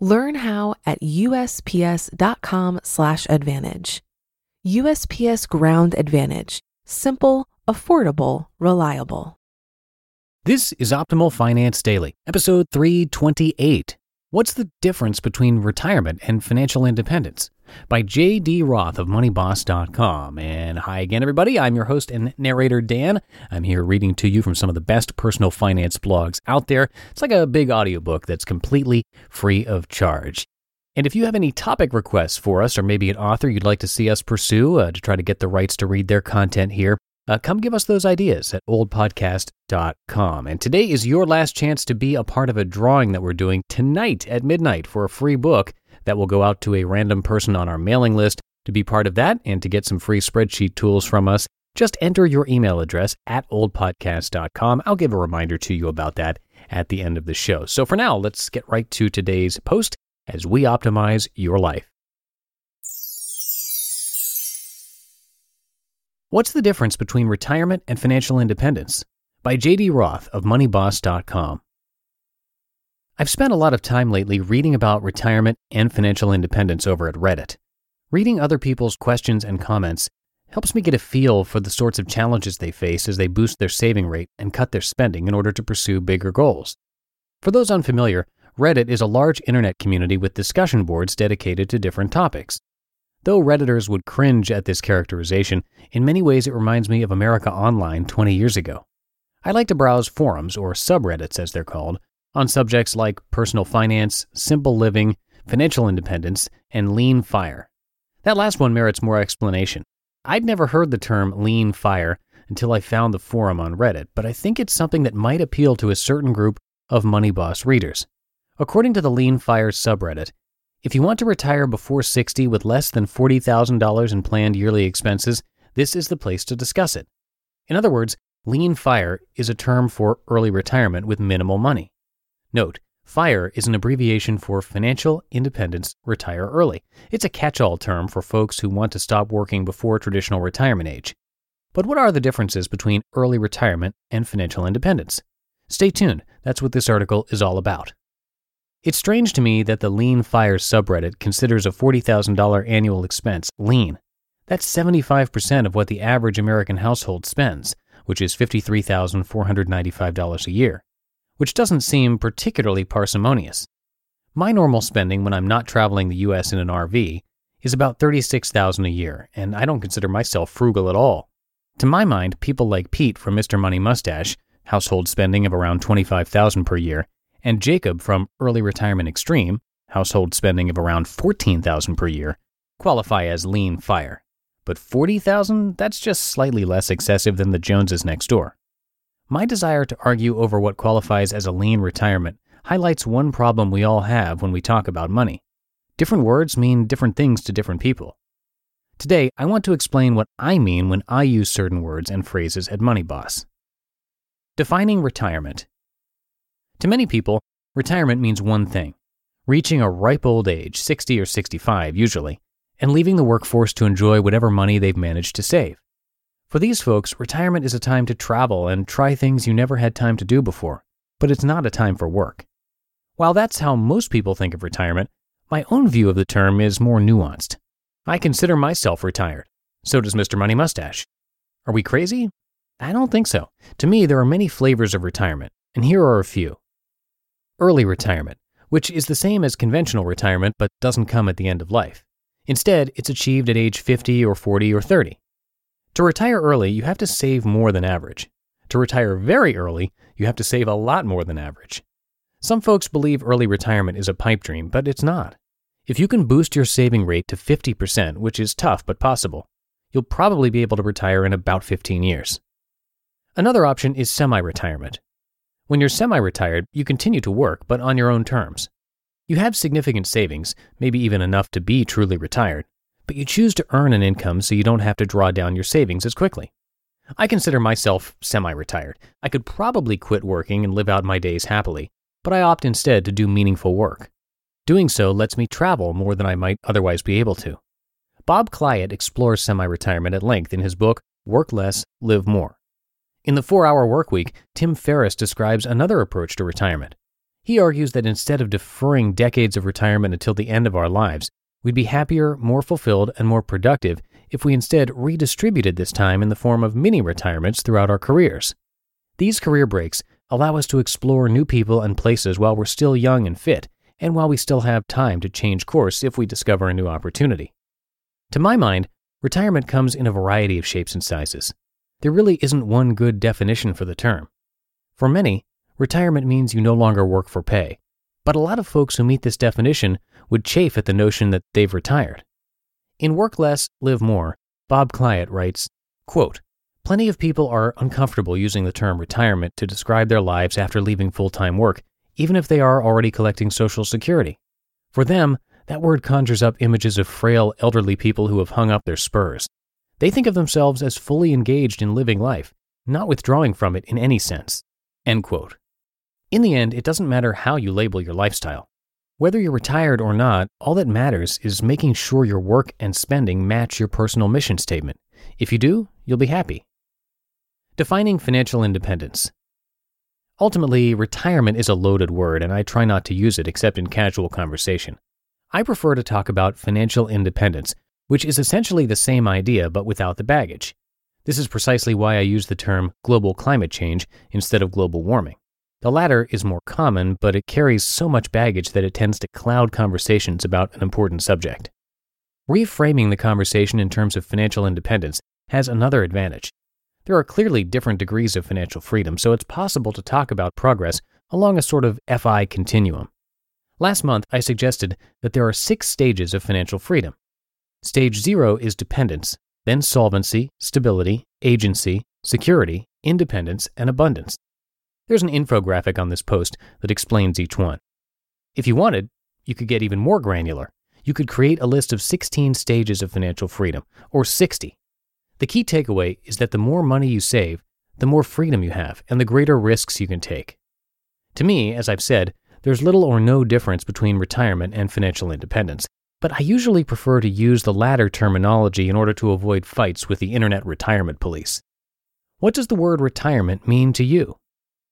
Learn how at usps.com/advantage. USPS Ground Advantage: simple, affordable, reliable. This is Optimal Finance Daily, episode 328. What's the difference between retirement and financial independence? By J.D. Roth of MoneyBoss.com. And hi again, everybody. I'm your host and narrator, Dan. I'm here reading to you from some of the best personal finance blogs out there. It's like a big audiobook that's completely free of charge. And if you have any topic requests for us, or maybe an author you'd like to see us pursue uh, to try to get the rights to read their content here, uh, come give us those ideas at oldpodcast.com. And today is your last chance to be a part of a drawing that we're doing tonight at midnight for a free book that will go out to a random person on our mailing list. To be part of that and to get some free spreadsheet tools from us, just enter your email address at oldpodcast.com. I'll give a reminder to you about that at the end of the show. So for now, let's get right to today's post as we optimize your life. What's the difference between retirement and financial independence? By JD Roth of MoneyBoss.com. I've spent a lot of time lately reading about retirement and financial independence over at Reddit. Reading other people's questions and comments helps me get a feel for the sorts of challenges they face as they boost their saving rate and cut their spending in order to pursue bigger goals. For those unfamiliar, Reddit is a large internet community with discussion boards dedicated to different topics. Though Redditors would cringe at this characterization, in many ways it reminds me of America Online 20 years ago. I like to browse forums, or subreddits as they're called, on subjects like personal finance, simple living, financial independence, and lean fire. That last one merits more explanation. I'd never heard the term lean fire until I found the forum on Reddit, but I think it's something that might appeal to a certain group of Money Boss readers. According to the Lean Fire subreddit, if you want to retire before 60 with less than $40,000 in planned yearly expenses, this is the place to discuss it. In other words, lean fire is a term for early retirement with minimal money. Note, FIRE is an abbreviation for Financial Independence Retire Early. It's a catch all term for folks who want to stop working before traditional retirement age. But what are the differences between early retirement and financial independence? Stay tuned, that's what this article is all about. It's strange to me that the Lean Fire subreddit considers a $40,000 annual expense lean. That's 75% of what the average American household spends, which is $53,495 a year, which doesn't seem particularly parsimonious. My normal spending when I'm not traveling the US in an RV is about 36,000 a year, and I don't consider myself frugal at all. To my mind, people like Pete from Mr. Money Mustache, household spending of around 25,000 per year, and Jacob from Early Retirement Extreme, household spending of around 14,000 per year, qualify as lean fire. But 40,000, that's just slightly less excessive than the Joneses next door. My desire to argue over what qualifies as a lean retirement highlights one problem we all have when we talk about money. Different words mean different things to different people. Today, I want to explain what I mean when I use certain words and phrases at Money Boss. Defining retirement to many people, retirement means one thing reaching a ripe old age, 60 or 65 usually, and leaving the workforce to enjoy whatever money they've managed to save. For these folks, retirement is a time to travel and try things you never had time to do before, but it's not a time for work. While that's how most people think of retirement, my own view of the term is more nuanced. I consider myself retired. So does Mr. Money Mustache. Are we crazy? I don't think so. To me, there are many flavors of retirement, and here are a few early retirement, which is the same as conventional retirement but doesn't come at the end of life. Instead, it's achieved at age 50 or 40 or 30. To retire early, you have to save more than average. To retire very early, you have to save a lot more than average. Some folks believe early retirement is a pipe dream, but it's not. If you can boost your saving rate to 50%, which is tough but possible, you'll probably be able to retire in about 15 years. Another option is semi retirement, when you're semi retired, you continue to work, but on your own terms. You have significant savings, maybe even enough to be truly retired, but you choose to earn an income so you don't have to draw down your savings as quickly. I consider myself semi retired. I could probably quit working and live out my days happily, but I opt instead to do meaningful work. Doing so lets me travel more than I might otherwise be able to. Bob Clyatt explores semi retirement at length in his book, Work Less, Live More. In the four hour workweek, Tim Ferriss describes another approach to retirement. He argues that instead of deferring decades of retirement until the end of our lives, we'd be happier, more fulfilled, and more productive if we instead redistributed this time in the form of mini retirements throughout our careers. These career breaks allow us to explore new people and places while we're still young and fit, and while we still have time to change course if we discover a new opportunity. To my mind, retirement comes in a variety of shapes and sizes. There really isn't one good definition for the term. For many, retirement means you no longer work for pay. But a lot of folks who meet this definition would chafe at the notion that they've retired. In Work Less, Live More, Bob Clyatt writes, quote, Plenty of people are uncomfortable using the term retirement to describe their lives after leaving full time work, even if they are already collecting Social Security. For them, that word conjures up images of frail, elderly people who have hung up their spurs. They think of themselves as fully engaged in living life, not withdrawing from it in any sense. End quote. In the end, it doesn't matter how you label your lifestyle. Whether you're retired or not, all that matters is making sure your work and spending match your personal mission statement. If you do, you'll be happy. Defining financial independence. Ultimately, retirement is a loaded word, and I try not to use it except in casual conversation. I prefer to talk about financial independence, which is essentially the same idea but without the baggage. This is precisely why I use the term global climate change instead of global warming. The latter is more common, but it carries so much baggage that it tends to cloud conversations about an important subject. Reframing the conversation in terms of financial independence has another advantage. There are clearly different degrees of financial freedom, so it's possible to talk about progress along a sort of FI continuum. Last month, I suggested that there are six stages of financial freedom. Stage zero is dependence, then solvency, stability, agency, security, independence, and abundance. There's an infographic on this post that explains each one. If you wanted, you could get even more granular. You could create a list of 16 stages of financial freedom, or 60. The key takeaway is that the more money you save, the more freedom you have, and the greater risks you can take. To me, as I've said, there's little or no difference between retirement and financial independence, but I usually prefer to use the latter terminology in order to avoid fights with the internet retirement police. What does the word retirement mean to you?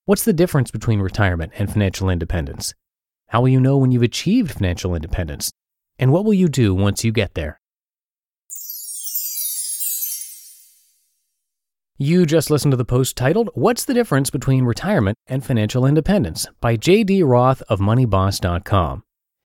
What's the difference between retirement and financial independence? How will you know when you've achieved financial independence? And what will you do once you get there? You just listened to the post titled, What's the Difference Between Retirement and Financial Independence by J.D. Roth of MoneyBoss.com.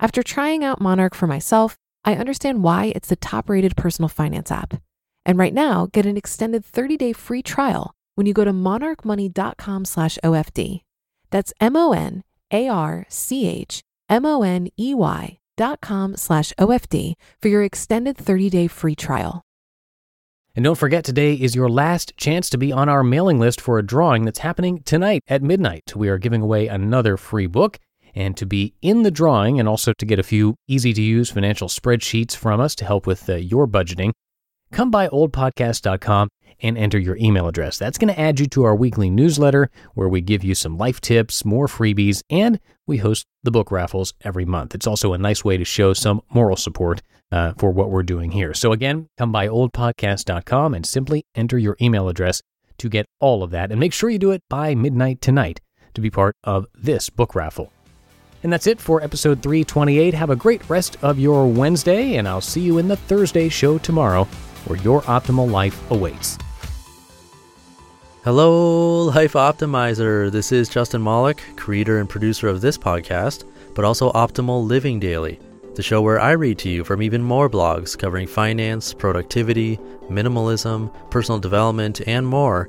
After trying out Monarch for myself, I understand why it's the top-rated personal finance app. And right now, get an extended 30-day free trial when you go to monarchmoney.com slash OFD. That's M O N A R C H M O N E Y oldpodcast.com slash OFD for your extended 30-day free trial. And don't forget, today is your last chance to be on our mailing list for a drawing that's happening tonight at midnight. We are giving away another free book. And to be in the drawing and also to get a few easy to use financial spreadsheets from us to help with uh, your budgeting, come by oldpodcast.com and enter your email address. That's going to add you to our weekly newsletter where we give you some life tips, more freebies, and we host the book raffles every month. It's also a nice way to show some moral support uh, for what we're doing here. So again, come by oldpodcast.com and simply enter your email address to get all of that. And make sure you do it by midnight tonight to be part of this book raffle. And that's it for episode 328. Have a great rest of your Wednesday, and I'll see you in the Thursday show tomorrow where your optimal life awaits. Hello, Life Optimizer. This is Justin Malik, creator and producer of this podcast, but also Optimal Living Daily, the show where I read to you from even more blogs covering finance, productivity, minimalism, personal development, and more